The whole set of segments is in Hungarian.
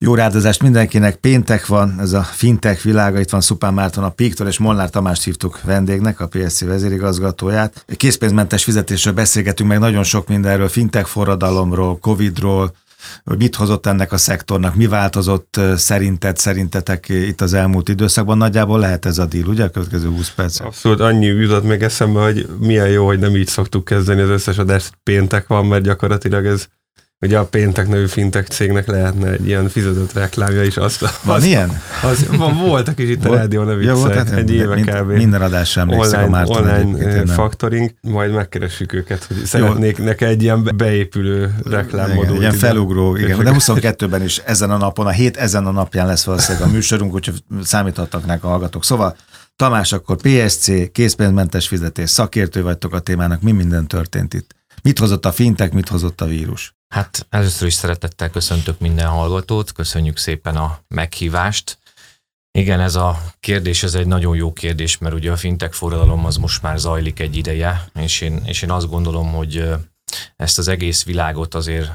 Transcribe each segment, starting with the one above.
Jó rádozást mindenkinek, péntek van, ez a fintech világa, itt van Szupán Márton a Píktól, és Molnár Tamást hívtuk vendégnek, a PSC vezérigazgatóját. Készpénzmentes fizetésről beszélgetünk meg nagyon sok mindenről, fintech forradalomról, Covidról, mit hozott ennek a szektornak, mi változott szerinted, szerintetek itt az elmúlt időszakban. Nagyjából lehet ez a díl, ugye a következő 20 perc? Abszolút annyi jutott még eszembe, hogy milyen jó, hogy nem így szoktuk kezdeni az összes adást, péntek van, mert gyakorlatilag ez Ugye a Péntek nevű fintech cégnek lehetne egy ilyen fizetett reklámja is. Azt, van az, ilyen? Az, van, voltak is itt a rádió nevű ja, volt, hát egy éve mind, kb. Minden adásra emlékszem online, a Online factoring, majd megkeressük őket, hogy szeretnék neki egy ilyen beépülő reklámmodul. Ilyen felugró, igen. De 22-ben is ezen a napon, a hét ezen a napján lesz valószínűleg a műsorunk, úgyhogy számíthatnak nek a hallgatók. Szóval Tamás, akkor PSC, készpénzmentes fizetés, szakértő vagytok a témának, mi minden történt itt? Mit hozott a fintek, mit hozott a vírus? Hát először is szeretettel köszöntök minden hallgatót, köszönjük szépen a meghívást. Igen, ez a kérdés, ez egy nagyon jó kérdés, mert ugye a fintek forradalom az most már zajlik egy ideje, és én, és én azt gondolom, hogy ezt az egész világot azért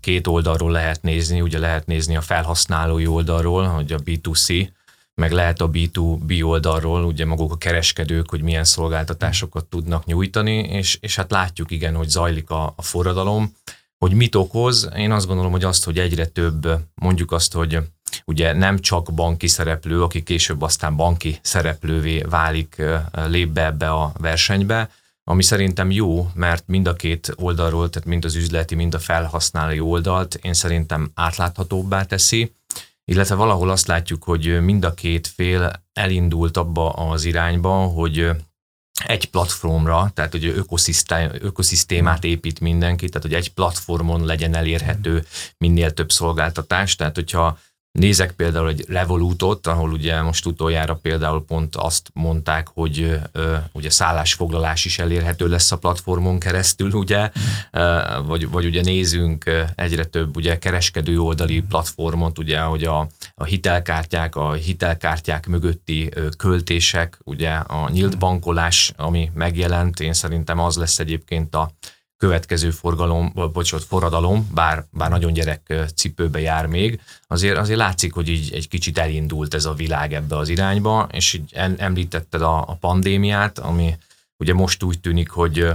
két oldalról lehet nézni, ugye lehet nézni a felhasználói oldalról, hogy a B2C, meg lehet a B2B oldalról, ugye maguk a kereskedők, hogy milyen szolgáltatásokat tudnak nyújtani, és, és hát látjuk igen, hogy zajlik a, a forradalom, hogy mit okoz, én azt gondolom, hogy azt, hogy egyre több, mondjuk azt, hogy ugye nem csak banki szereplő, aki később aztán banki szereplővé válik, lép be ebbe a versenybe, ami szerintem jó, mert mind a két oldalról, tehát mind az üzleti, mind a felhasználói oldalt én szerintem átláthatóbbá teszi, illetve valahol azt látjuk, hogy mind a két fél elindult abba az irányba, hogy egy platformra, tehát hogy ökoszisztémát épít mindenki, tehát hogy egy platformon legyen elérhető minél több szolgáltatás, tehát hogyha Nézek például egy Revolutot, ahol ugye most utoljára például pont azt mondták, hogy ö, ugye szállásfoglalás is elérhető lesz a platformon keresztül, ugye, ö, vagy, vagy ugye nézünk egyre több ugye kereskedő oldali platformot, ugye, hogy a, a hitelkártyák, a hitelkártyák mögötti költések, ugye a nyílt bankolás, ami megjelent, én szerintem az lesz egyébként a következő forgalom, bocsánat, forradalom, bár, bár nagyon gyerek cipőbe jár még, azért, azért látszik, hogy így egy kicsit elindult ez a világ ebbe az irányba, és így említetted a, a pandémiát, ami ugye most úgy tűnik, hogy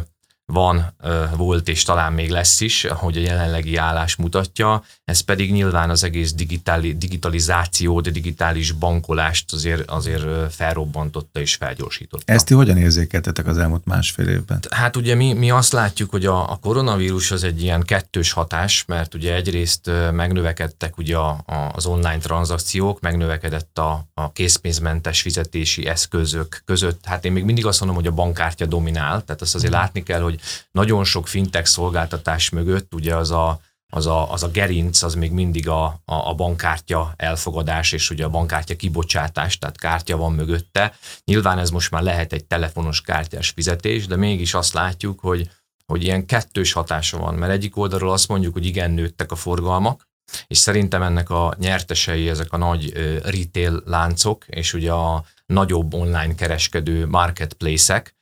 van, volt és talán még lesz is, ahogy a jelenlegi állás mutatja, ez pedig nyilván az egész digitali, digitalizáció, de digitális bankolást azért, azért felrobbantotta és felgyorsította. Ezt ti hogyan érzékeltetek az elmúlt másfél évben? Hát ugye mi, mi azt látjuk, hogy a, a koronavírus az egy ilyen kettős hatás, mert ugye egyrészt megnövekedtek ugye a, a, az online tranzakciók, megnövekedett a, a készpénzmentes fizetési eszközök között. Hát én még mindig azt mondom, hogy a bankkártya dominál, tehát azt azért látni kell, hogy nagyon sok fintech szolgáltatás mögött ugye az a, az a, az a gerinc, az még mindig a, a, a bankkártya elfogadás, és ugye a bankkártya kibocsátás, tehát kártya van mögötte. Nyilván ez most már lehet egy telefonos kártyás fizetés, de mégis azt látjuk, hogy, hogy ilyen kettős hatása van, mert egyik oldalról azt mondjuk, hogy igen, nőttek a forgalmak, és szerintem ennek a nyertesei ezek a nagy retail láncok, és ugye a nagyobb online kereskedő marketplace-ek,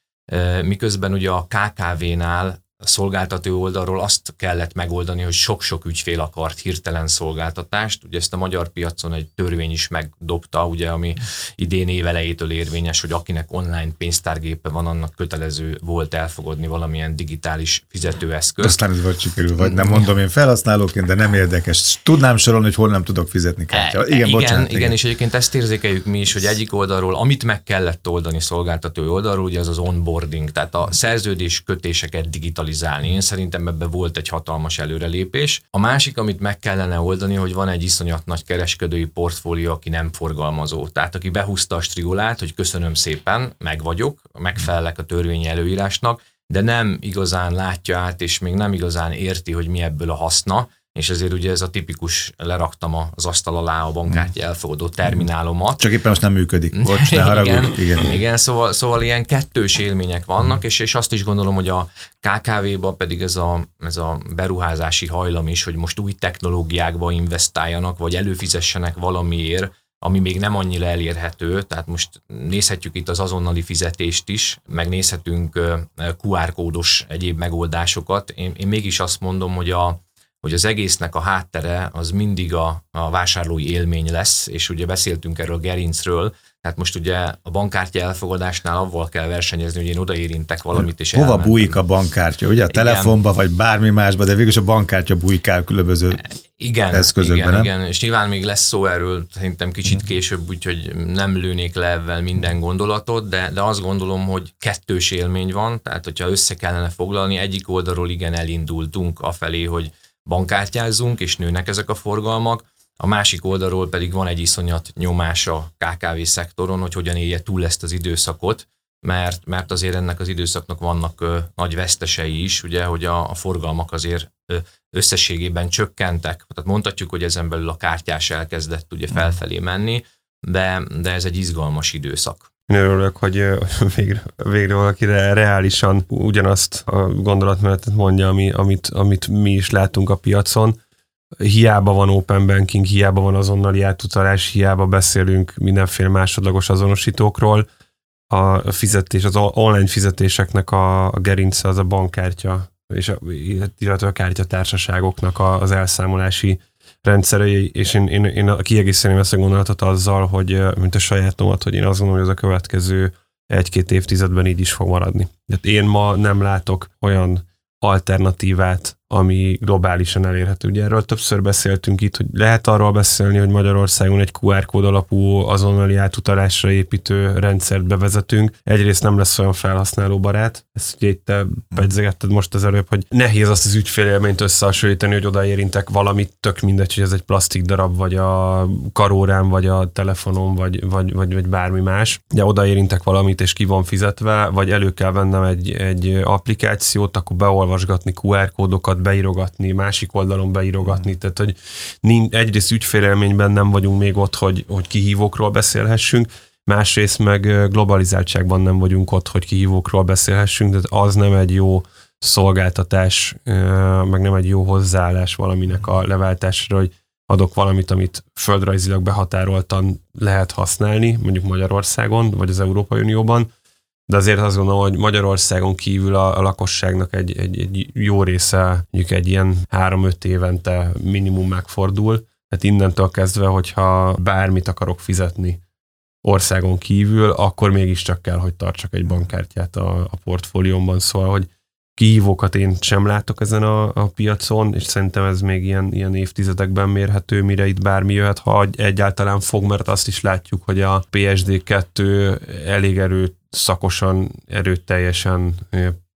miközben ugye a KKV-nál szolgáltató oldalról azt kellett megoldani, hogy sok-sok ügyfél akart hirtelen szolgáltatást. Ugye ezt a magyar piacon egy törvény is megdobta, ugye, ami idén évelejétől érvényes, hogy akinek online pénztárgépe van, annak kötelező volt elfogadni valamilyen digitális fizetőeszközt. Aztán ez vagy sikerül, vagy nem mondom én felhasználóként, de nem érdekes. Tudnám sorolni, hogy hol nem tudok fizetni kártya. E, igen, igen, bocsánat, igen, igen, és egyébként ezt érzékeljük mi is, hogy egyik oldalról, amit meg kellett oldani szolgáltatói oldalról, ugye az az onboarding, tehát a szerződés kötéseket digitalizálni digitalizálni. Én szerintem ebbe volt egy hatalmas előrelépés. A másik, amit meg kellene oldani, hogy van egy iszonyat nagy kereskedői portfólió, aki nem forgalmazó. Tehát aki behúzta a strigolát, hogy köszönöm szépen, meg vagyok, megfelelek a törvényi előírásnak, de nem igazán látja át, és még nem igazán érti, hogy mi ebből a haszna, és ezért ugye ez a tipikus, leraktam az asztal alá a bankkártya hmm. elfogadó terminálomat. Csak éppen most nem működik. Bocs, ne igen, igen, igen szóval, szóval ilyen kettős élmények vannak, és, és azt is gondolom, hogy a KKV-ba pedig ez a, ez a beruházási hajlam is, hogy most új technológiákba investáljanak, vagy előfizessenek valamiért, ami még nem annyira elérhető, tehát most nézhetjük itt az azonnali fizetést is, megnézhetünk QR kódos egyéb megoldásokat. Én, én mégis azt mondom, hogy a, hogy az egésznek a háttere az mindig a, a vásárlói élmény lesz, és ugye beszéltünk erről Gerincről, tehát most ugye a bankkártya elfogadásnál avval kell versenyezni, hogy én odaérintek valamit, és Hova elmentem. bújik a bankkártya? Ugye a Igen. telefonba, vagy bármi másba, de végülis a bankkártya bújkál különböző igen, eszközökben, igen, nem? igen, és nyilván még lesz szó erről szerintem kicsit később, úgyhogy nem lőnék le ebben minden gondolatot, de, de azt gondolom, hogy kettős élmény van, tehát hogyha össze kellene foglalni, egyik oldalról igen elindultunk afelé, hogy bankkártyázzunk, és nőnek ezek a forgalmak, a másik oldalról pedig van egy iszonyat nyomás a KKV szektoron, hogy hogyan élje túl ezt az időszakot, mert, mert azért ennek az időszaknak vannak ö, nagy vesztesei is, ugye, hogy a, a forgalmak azért ö, összességében csökkentek. Tehát mondhatjuk, hogy ezen belül a kártyás elkezdett ugye felfelé menni, de, de ez egy izgalmas időszak. Én örülök, hogy végre, végre valaki re- reálisan ugyanazt a gondolatmenetet mondja, ami, amit, amit mi is látunk a piacon. Hiába van open banking, hiába van azonnali átutalás, hiába beszélünk mindenféle másodlagos azonosítókról. A fizetés, az online fizetéseknek a, a gerince az a bankkártya, és a, illetve a kártyatársaságoknak az elszámolási rendszerei, és én, én, én kiegészíteném ezt a gondolatot azzal, hogy mint a sajátomat, hogy én azt gondolom, hogy ez a következő egy-két évtizedben így is fog maradni. Tehát én ma nem látok olyan alternatívát, ami globálisan elérhető. Ugye erről többször beszéltünk itt, hogy lehet arról beszélni, hogy Magyarországon egy QR kód alapú azonnali átutalásra építő rendszert bevezetünk. Egyrészt nem lesz olyan felhasználóbarát, ezt ugye itt te pedzegetted most az előbb, hogy nehéz azt az ügyfélélményt összehasonlítani, hogy odaérintek valamit, tök mindegy, hogy ez egy plastik darab, vagy a karórám, vagy a telefonom, vagy, vagy, vagy, vagy bármi más. De odaérintek valamit, és ki van fizetve, vagy elő kell vennem egy, egy applikációt, akkor beolvasgatni QR kódokat, beírogatni, másik oldalon beírogatni, tehát hogy egyrészt ügyfélélményben nem vagyunk még ott, hogy, hogy kihívókról beszélhessünk, másrészt meg globalizáltságban nem vagyunk ott, hogy kihívókról beszélhessünk, tehát az nem egy jó szolgáltatás, meg nem egy jó hozzáállás valaminek a leváltásra, hogy adok valamit, amit földrajzilag behatároltan lehet használni, mondjuk Magyarországon, vagy az Európai Unióban, de azért azt gondolom, hogy Magyarországon kívül a, a lakosságnak egy, egy, egy jó része mondjuk egy ilyen három-öt évente minimum megfordul. Tehát innentől kezdve, hogyha bármit akarok fizetni országon kívül, akkor mégiscsak kell, hogy tartsak egy bankkártyát a, a portfóliómban. Szóval, hogy kihívókat én sem látok ezen a, a piacon, és szerintem ez még ilyen, ilyen évtizedekben mérhető, mire itt bármi jöhet, ha egyáltalán fog, mert azt is látjuk, hogy a PSD2 elég erőszakosan, erőteljesen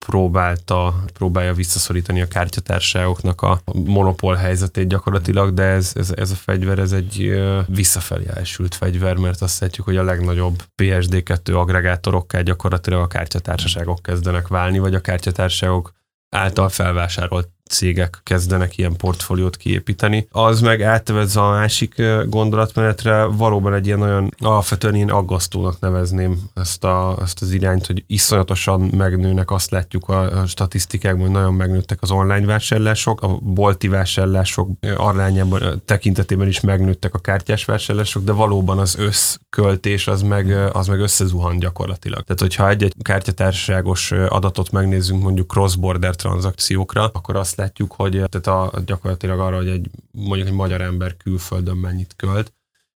próbálta, próbálja visszaszorítani a kártyatárságoknak a monopól helyzetét gyakorlatilag, de ez, ez, ez a fegyver, ez egy visszafelé elsült fegyver, mert azt látjuk, hogy a legnagyobb PSD2 agregátorokká gyakorlatilag a kártyatársaságok kezdenek válni, vagy a kártyatársaságok által felvásárolt cégek kezdenek ilyen portfóliót kiépíteni. Az meg átvezve a másik gondolatmenetre valóban egy ilyen olyan alapvetően én aggasztónak nevezném ezt, a, ezt az irányt, hogy iszonyatosan megnőnek, azt látjuk a, a statisztikákban, hogy nagyon megnőttek az online vásárlások, a bolti vásárlások arányában, tekintetében is megnőttek a kártyás vásárlások, de valóban az összköltés az meg, az meg összezuhan gyakorlatilag. Tehát, hogyha egy-egy kártyatársaságos ö, adatot megnézzünk mondjuk cross-border tranzakciókra, akkor azt látjuk, hogy tehát a, gyakorlatilag arra, hogy egy, mondjuk egy magyar ember külföldön mennyit költ,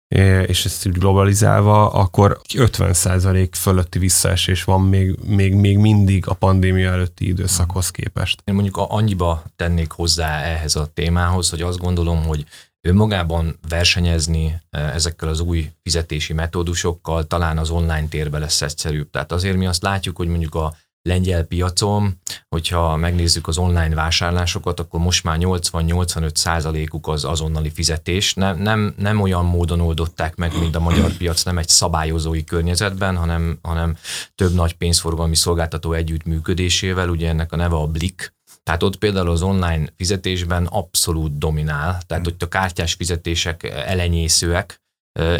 é- és ezt úgy globalizálva, akkor 50% fölötti visszaesés van még, még, még mindig a pandémia előtti időszakhoz képest. Én mondjuk annyiba tennék hozzá ehhez a témához, hogy azt gondolom, hogy önmagában versenyezni eh, ezekkel az új fizetési metódusokkal talán az online térbe lesz egyszerűbb. Tehát azért mi azt látjuk, hogy mondjuk a lengyel piacon, hogyha megnézzük az online vásárlásokat, akkor most már 80-85 százalékuk az azonnali fizetés. Nem, nem, nem olyan módon oldották meg, mint a magyar piac, nem egy szabályozói környezetben, hanem, hanem több nagy pénzforgalmi szolgáltató együttműködésével, ugye ennek a neve a Blik, tehát ott például az online fizetésben abszolút dominál, tehát ott a kártyás fizetések elenyészőek,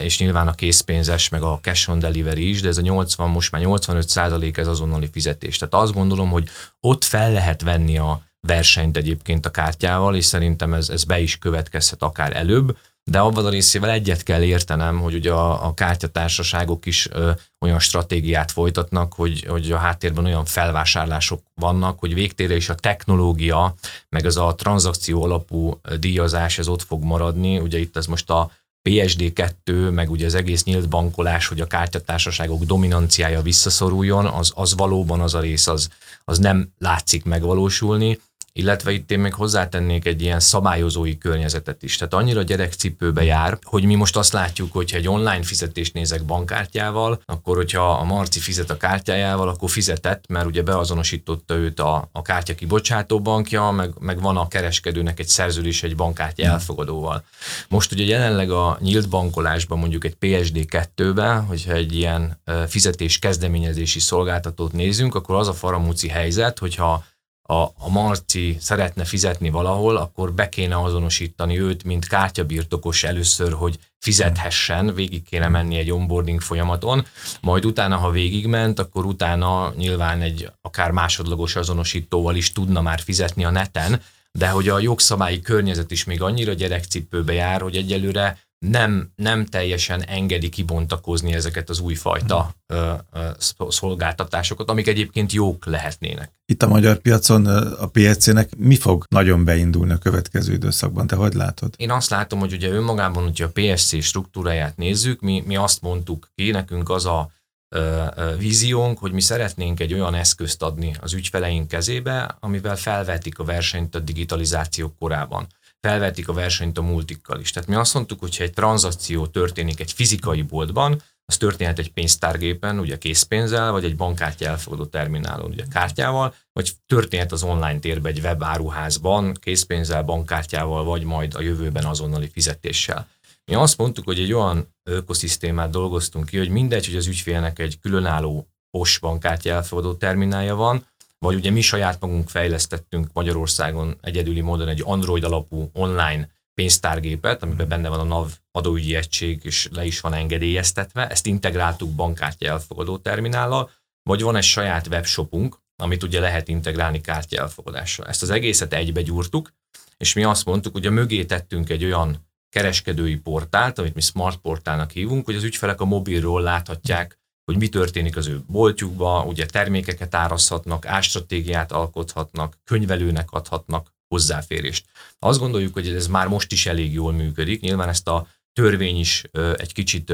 és nyilván a készpénzes, meg a cash on delivery is, de ez a 80, most már 85 százalék ez azonnali fizetés. Tehát azt gondolom, hogy ott fel lehet venni a versenyt egyébként a kártyával, és szerintem ez, ez be is következhet akár előbb, de abban a részével egyet kell értenem, hogy ugye a, a kártyatársaságok is ö, olyan stratégiát folytatnak, hogy, hogy a háttérben olyan felvásárlások vannak, hogy végtére is a technológia, meg ez a tranzakció alapú díjazás, ez ott fog maradni. Ugye itt ez most a PSD2, meg ugye az egész nyílt bankolás, hogy a kártyatársaságok dominanciája visszaszoruljon, az, az valóban az a rész, az, az nem látszik megvalósulni illetve itt én még hozzátennék egy ilyen szabályozói környezetet is. Tehát annyira gyerekcipőbe jár, hogy mi most azt látjuk, hogy ha egy online fizetést nézek bankkártyával, akkor hogyha a Marci fizet a kártyájával, akkor fizetett, mert ugye beazonosította őt a, a kártya kibocsátó bankja, meg, meg van a kereskedőnek egy szerződés egy bankkártya elfogadóval. Most ugye jelenleg a nyílt bankolásban mondjuk egy PSD2-ben, hogyha egy ilyen fizetés kezdeményezési szolgáltatót nézünk, akkor az a faramúci helyzet, hogyha a, a Marci szeretne fizetni valahol, akkor be kéne azonosítani őt, mint kártyabirtokos először, hogy fizethessen, végig kéne menni egy onboarding folyamaton, majd utána, ha végigment, akkor utána nyilván egy akár másodlagos azonosítóval is tudna már fizetni a neten, de hogy a jogszabályi környezet is még annyira gyerekcipőbe jár, hogy egyelőre nem, nem teljesen engedi kibontakozni ezeket az újfajta ö, ö, szolgáltatásokat, amik egyébként jók lehetnének. Itt a magyar piacon a PSC-nek mi fog nagyon beindulni a következő időszakban? Te hogy látod? Én azt látom, hogy ugye önmagában, hogyha a PSC struktúráját nézzük, mi, mi azt mondtuk ki, nekünk az a ö, ö, víziónk, hogy mi szeretnénk egy olyan eszközt adni az ügyfeleink kezébe, amivel felvetik a versenyt a digitalizáció korában felvetik a versenyt a multikkal is. Tehát mi azt mondtuk, hogy egy tranzakció történik egy fizikai boltban, az történhet egy pénztárgépen, ugye készpénzzel, vagy egy bankkártya elfogadó terminálon, ugye kártyával, vagy történhet az online térben egy webáruházban, készpénzzel, bankkártyával, vagy majd a jövőben azonnali fizetéssel. Mi azt mondtuk, hogy egy olyan ökoszisztémát dolgoztunk ki, hogy mindegy, hogy az ügyfélnek egy különálló POS bankkártya elfogadó terminálja van, vagy ugye mi saját magunk fejlesztettünk Magyarországon egyedüli módon egy Android alapú online pénztárgépet, amiben benne van a NAV adóügyi egység, és le is van engedélyeztetve. Ezt integráltuk bankkártya elfogadó terminállal, vagy van egy saját webshopunk, amit ugye lehet integrálni kártya elfogadással. Ezt az egészet egybe gyúrtuk, és mi azt mondtuk, hogy a mögé tettünk egy olyan kereskedői portált, amit mi smart portálnak hívunk, hogy az ügyfelek a mobilról láthatják hogy mi történik az ő boltjukba, ugye termékeket árazhatnak, ástratégiát alkothatnak, könyvelőnek adhatnak hozzáférést. Azt gondoljuk, hogy ez már most is elég jól működik, nyilván ezt a törvény is egy kicsit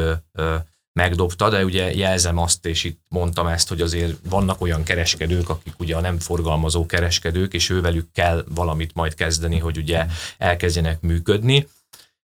megdobta, de ugye jelzem azt, és itt mondtam ezt, hogy azért vannak olyan kereskedők, akik ugye a nem forgalmazó kereskedők, és ővelük kell valamit majd kezdeni, hogy ugye elkezdjenek működni.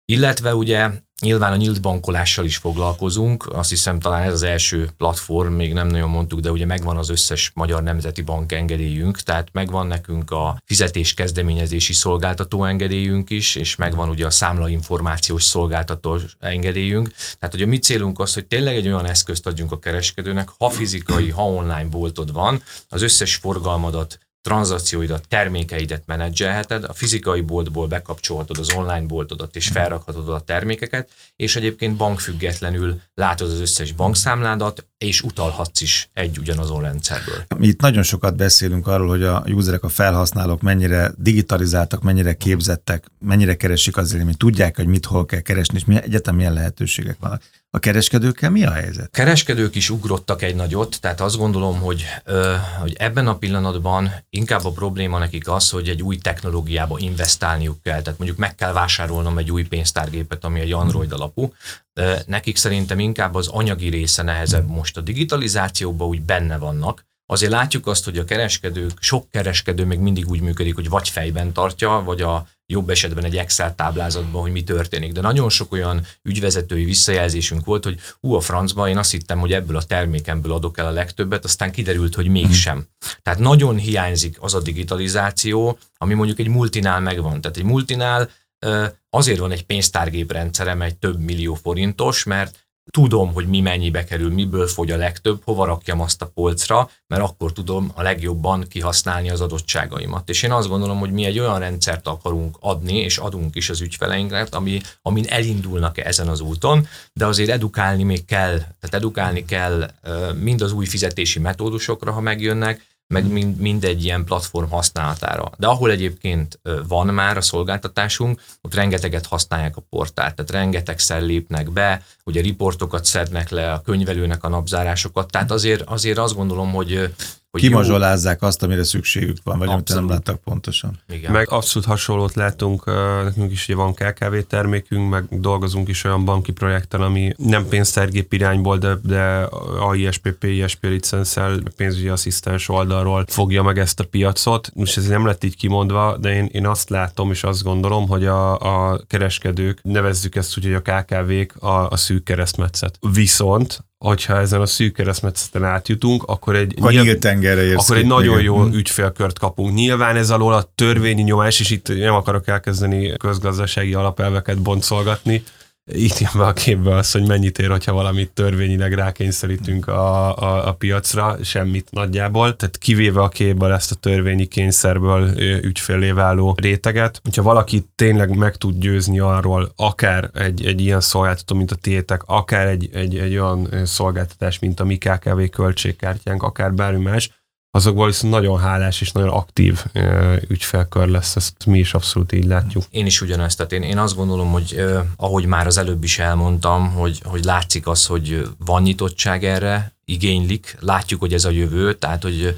Illetve ugye Nyilván a nyílt bankolással is foglalkozunk, azt hiszem talán ez az első platform, még nem nagyon mondtuk, de ugye megvan az összes Magyar Nemzeti Bank engedélyünk, tehát megvan nekünk a fizetés kezdeményezési szolgáltató engedélyünk is, és megvan ugye a számlainformációs szolgáltató engedélyünk. Tehát ugye mi célunk az, hogy tényleg egy olyan eszközt adjunk a kereskedőnek, ha fizikai, ha online boltod van, az összes forgalmadat tranzakcióidat, termékeidet menedzselheted, a fizikai boltból bekapcsolhatod az online boltodat és felrakhatod a termékeket, és egyébként bankfüggetlenül látod az összes bankszámládat, és utalhatsz is egy ugyanazon rendszerből. Mi itt nagyon sokat beszélünk arról, hogy a userek, a felhasználók mennyire digitalizáltak, mennyire képzettek, mennyire keresik az hogy tudják, hogy mit hol kell keresni, és milyen, egyetem milyen lehetőségek vannak. A kereskedőkkel mi a helyzet? Kereskedők is ugrottak egy nagyot, tehát azt gondolom, hogy, hogy ebben a pillanatban inkább a probléma nekik az, hogy egy új technológiába investálniuk kell. Tehát mondjuk meg kell vásárolnom egy új pénztárgépet, ami egy Android alapú. Nekik szerintem inkább az anyagi része nehezebb most a digitalizációban úgy benne vannak, Azért látjuk azt, hogy a kereskedők, sok kereskedő még mindig úgy működik, hogy vagy fejben tartja, vagy a jobb esetben egy Excel táblázatban, hogy mi történik. De nagyon sok olyan ügyvezetői visszajelzésünk volt, hogy hú, a francba, én azt hittem, hogy ebből a termékemből adok el a legtöbbet, aztán kiderült, hogy mégsem. Tehát nagyon hiányzik az a digitalizáció, ami mondjuk egy multinál megvan. Tehát egy multinál azért van egy pénztárgéprendszerem, egy több millió forintos, mert tudom, hogy mi mennyibe kerül, miből fogy a legtöbb, hova rakjam azt a polcra, mert akkor tudom a legjobban kihasználni az adottságaimat. És én azt gondolom, hogy mi egy olyan rendszert akarunk adni, és adunk is az ügyfeleinknek, ami, amin elindulnak ezen az úton, de azért edukálni még kell, tehát edukálni kell mind az új fizetési metódusokra, ha megjönnek, meg mind, mindegy ilyen platform használatára. De ahol egyébként van már a szolgáltatásunk, ott rengeteget használják a portált, tehát rengetegszer lépnek be, ugye riportokat szednek le, a könyvelőnek a napzárásokat, tehát azért, azért azt gondolom, hogy hogy Kimazsolázzák jó. azt, amire szükségük van, vagy amit nem láttak pontosan. Igen. Meg abszolút hasonlót látunk, nekünk is ugye van KKV termékünk, meg dolgozunk is olyan banki projekten, ami nem pénztárgép irányból, de, de AISPP, ISP licenszel, pénzügyi asszisztens oldalról fogja meg ezt a piacot. Most ez nem lett így kimondva, de én, én azt látom és azt gondolom, hogy a, a kereskedők, nevezzük ezt úgy, hogy a KKV-k a, a szűk keresztmetszet. Viszont hogyha ezen a szűk keresztmetszeten átjutunk, akkor egy, akkor nyilv... tengerre akkor egy nagyon jó hmm. ügyfélkört kapunk. Nyilván ez alól a törvényi nyomás, és itt nem akarok elkezdeni közgazdasági alapelveket boncolgatni, itt be a képbe az, hogy mennyit ér, hogyha valamit törvényileg rákényszerítünk a, a, a piacra, semmit nagyjából. Tehát kivéve a képből ezt a törvényi kényszerből ügyfélé váló réteget. Hogyha valaki tényleg meg tud győzni arról, akár egy, egy ilyen szolgáltató, mint a tiétek, akár egy, egy, egy olyan szolgáltatás, mint a mi KKV költségkártyánk, akár bármi más, azokból viszont nagyon hálás és nagyon aktív ügyfelkör lesz, ezt mi is abszolút így látjuk. Én is ugyanezt, tehát én, én azt gondolom, hogy ahogy már az előbb is elmondtam, hogy, hogy látszik az, hogy van nyitottság erre, igénylik, látjuk, hogy ez a jövő, tehát hogy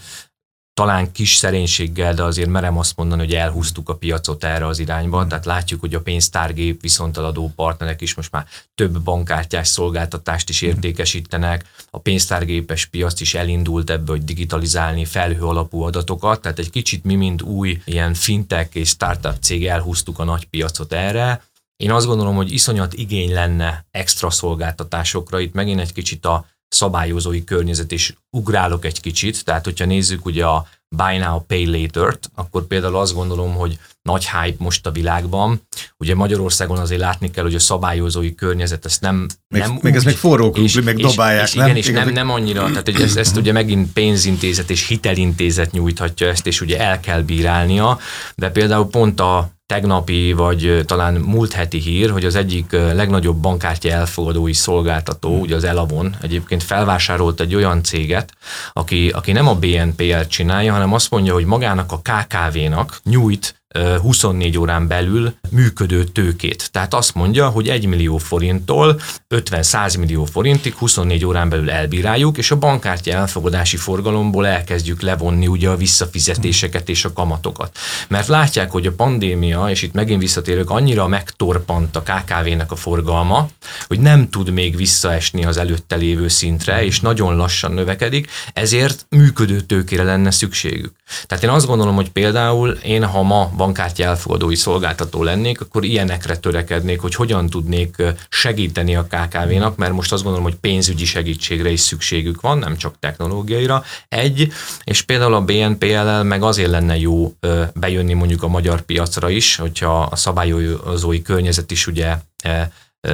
talán kis szerénységgel, de azért merem azt mondani, hogy elhúztuk a piacot erre az irányba, hmm. tehát látjuk, hogy a pénztárgép viszontaladó partnerek is most már több bankkártyás szolgáltatást is hmm. értékesítenek, a pénztárgépes piac is elindult ebbe, hogy digitalizálni felhő alapú adatokat, tehát egy kicsit mi, mint új ilyen fintech és startup cég elhúztuk a nagy piacot erre, én azt gondolom, hogy iszonyat igény lenne extra szolgáltatásokra, itt megint egy kicsit a szabályozói környezet, és ugrálok egy kicsit, tehát hogyha nézzük ugye a Buy Now, Pay Later-t, akkor például azt gondolom, hogy nagy hype most a világban. Ugye Magyarországon azért látni kell, hogy a szabályozói környezet ezt nem... Még, nem még úgy, ez még forró krumpli, meg és, dobálják, és, nem? Igen, és nem, nem annyira, tehát hogy ezt, ezt ugye megint pénzintézet és hitelintézet nyújthatja ezt, és ugye el kell bírálnia, de például pont a tegnapi, vagy talán múlt heti hír, hogy az egyik legnagyobb bankkártya elfogadói szolgáltató, hmm. ugye az Elavon, egyébként felvásárolt egy olyan céget, aki, aki nem a BNPL csinálja, hanem azt mondja, hogy magának a KKV-nak nyújt 24 órán belül működő tőkét. Tehát azt mondja, hogy 1 millió forinttól 50-100 millió forintig 24 órán belül elbíráljuk, és a bankkártya elfogadási forgalomból elkezdjük levonni ugye a visszafizetéseket és a kamatokat. Mert látják, hogy a pandémia, és itt megint visszatérők, annyira megtorpant a KKV-nek a forgalma, hogy nem tud még visszaesni az előtte lévő szintre, és nagyon lassan növekedik, ezért működő tőkére lenne szükségük. Tehát én azt gondolom, hogy például én, ha ma bankkártya elfogadói szolgáltató lennék, akkor ilyenekre törekednék, hogy hogyan tudnék segíteni a KKV-nak, mert most azt gondolom, hogy pénzügyi segítségre is szükségük van, nem csak technológiaira. Egy, és például a BNPL-el meg azért lenne jó bejönni mondjuk a magyar piacra is, hogyha a szabályozói környezet is ugye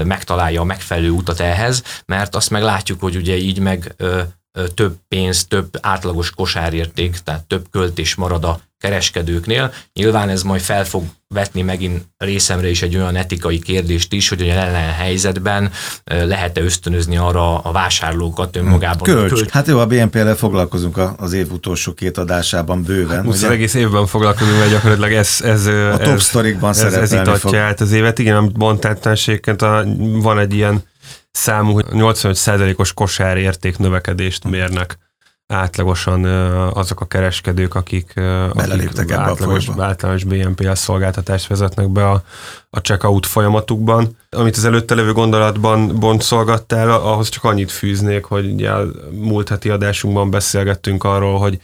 megtalálja a megfelelő utat ehhez, mert azt meg látjuk, hogy ugye így meg több pénz, több átlagos kosárérték, tehát több költés marad a kereskedőknél. Nyilván ez majd fel fog vetni megint részemre is egy olyan etikai kérdést is, hogy a jelen helyzetben lehet-e ösztönözni arra a vásárlókat önmagában. Kölcs. Kölcs. Hát jó, a BNP-lel foglalkozunk az év utolsó két adásában bőven. Hát most az egész évben foglalkozunk, mert gyakorlatilag ez, ez, a top ez, sztorikban ez, ez itatja fog. át az évet. Igen, amit mondtál, van egy ilyen számú 85%-os kosárérték növekedést mérnek átlagosan azok a kereskedők, akik, akik átlagos, általános BNPL szolgáltatást vezetnek be a, a checkout folyamatukban. Amit az előtte levő gondolatban boncolgattál, ahhoz csak annyit fűznék, hogy ugye múlt heti adásunkban beszélgettünk arról, hogy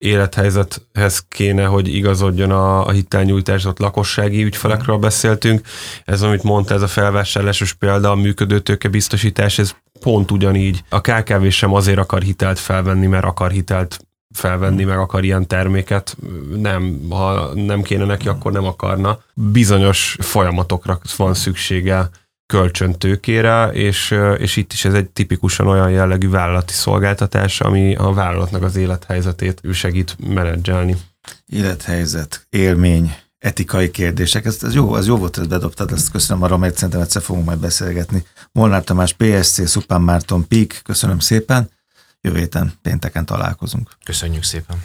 élethelyzethez kéne, hogy igazodjon a, a hitelnyújtás, lakossági ügyfelekről beszéltünk. Ez, amit mondta, ez a felvásárlásos példa, a működőtőke biztosítás, ez pont ugyanígy. A KKV sem azért akar hitelt felvenni, mert akar hitelt felvenni, meg akar ilyen terméket. Nem, ha nem kéne neki, akkor nem akarna. Bizonyos folyamatokra van szüksége kölcsöntőkére, és, és itt is ez egy tipikusan olyan jellegű vállalati szolgáltatás, ami a vállalatnak az élethelyzetét segít menedzselni. Élethelyzet, élmény, etikai kérdések, ez, ez jó, ez jó volt, hogy bedobtad, ezt köszönöm arra, mert szerintem egyszer fogunk majd beszélgetni. Molnár Tamás, PSC, Szupán Márton, PIK, köszönöm szépen, jövő héten pénteken találkozunk. Köszönjük szépen.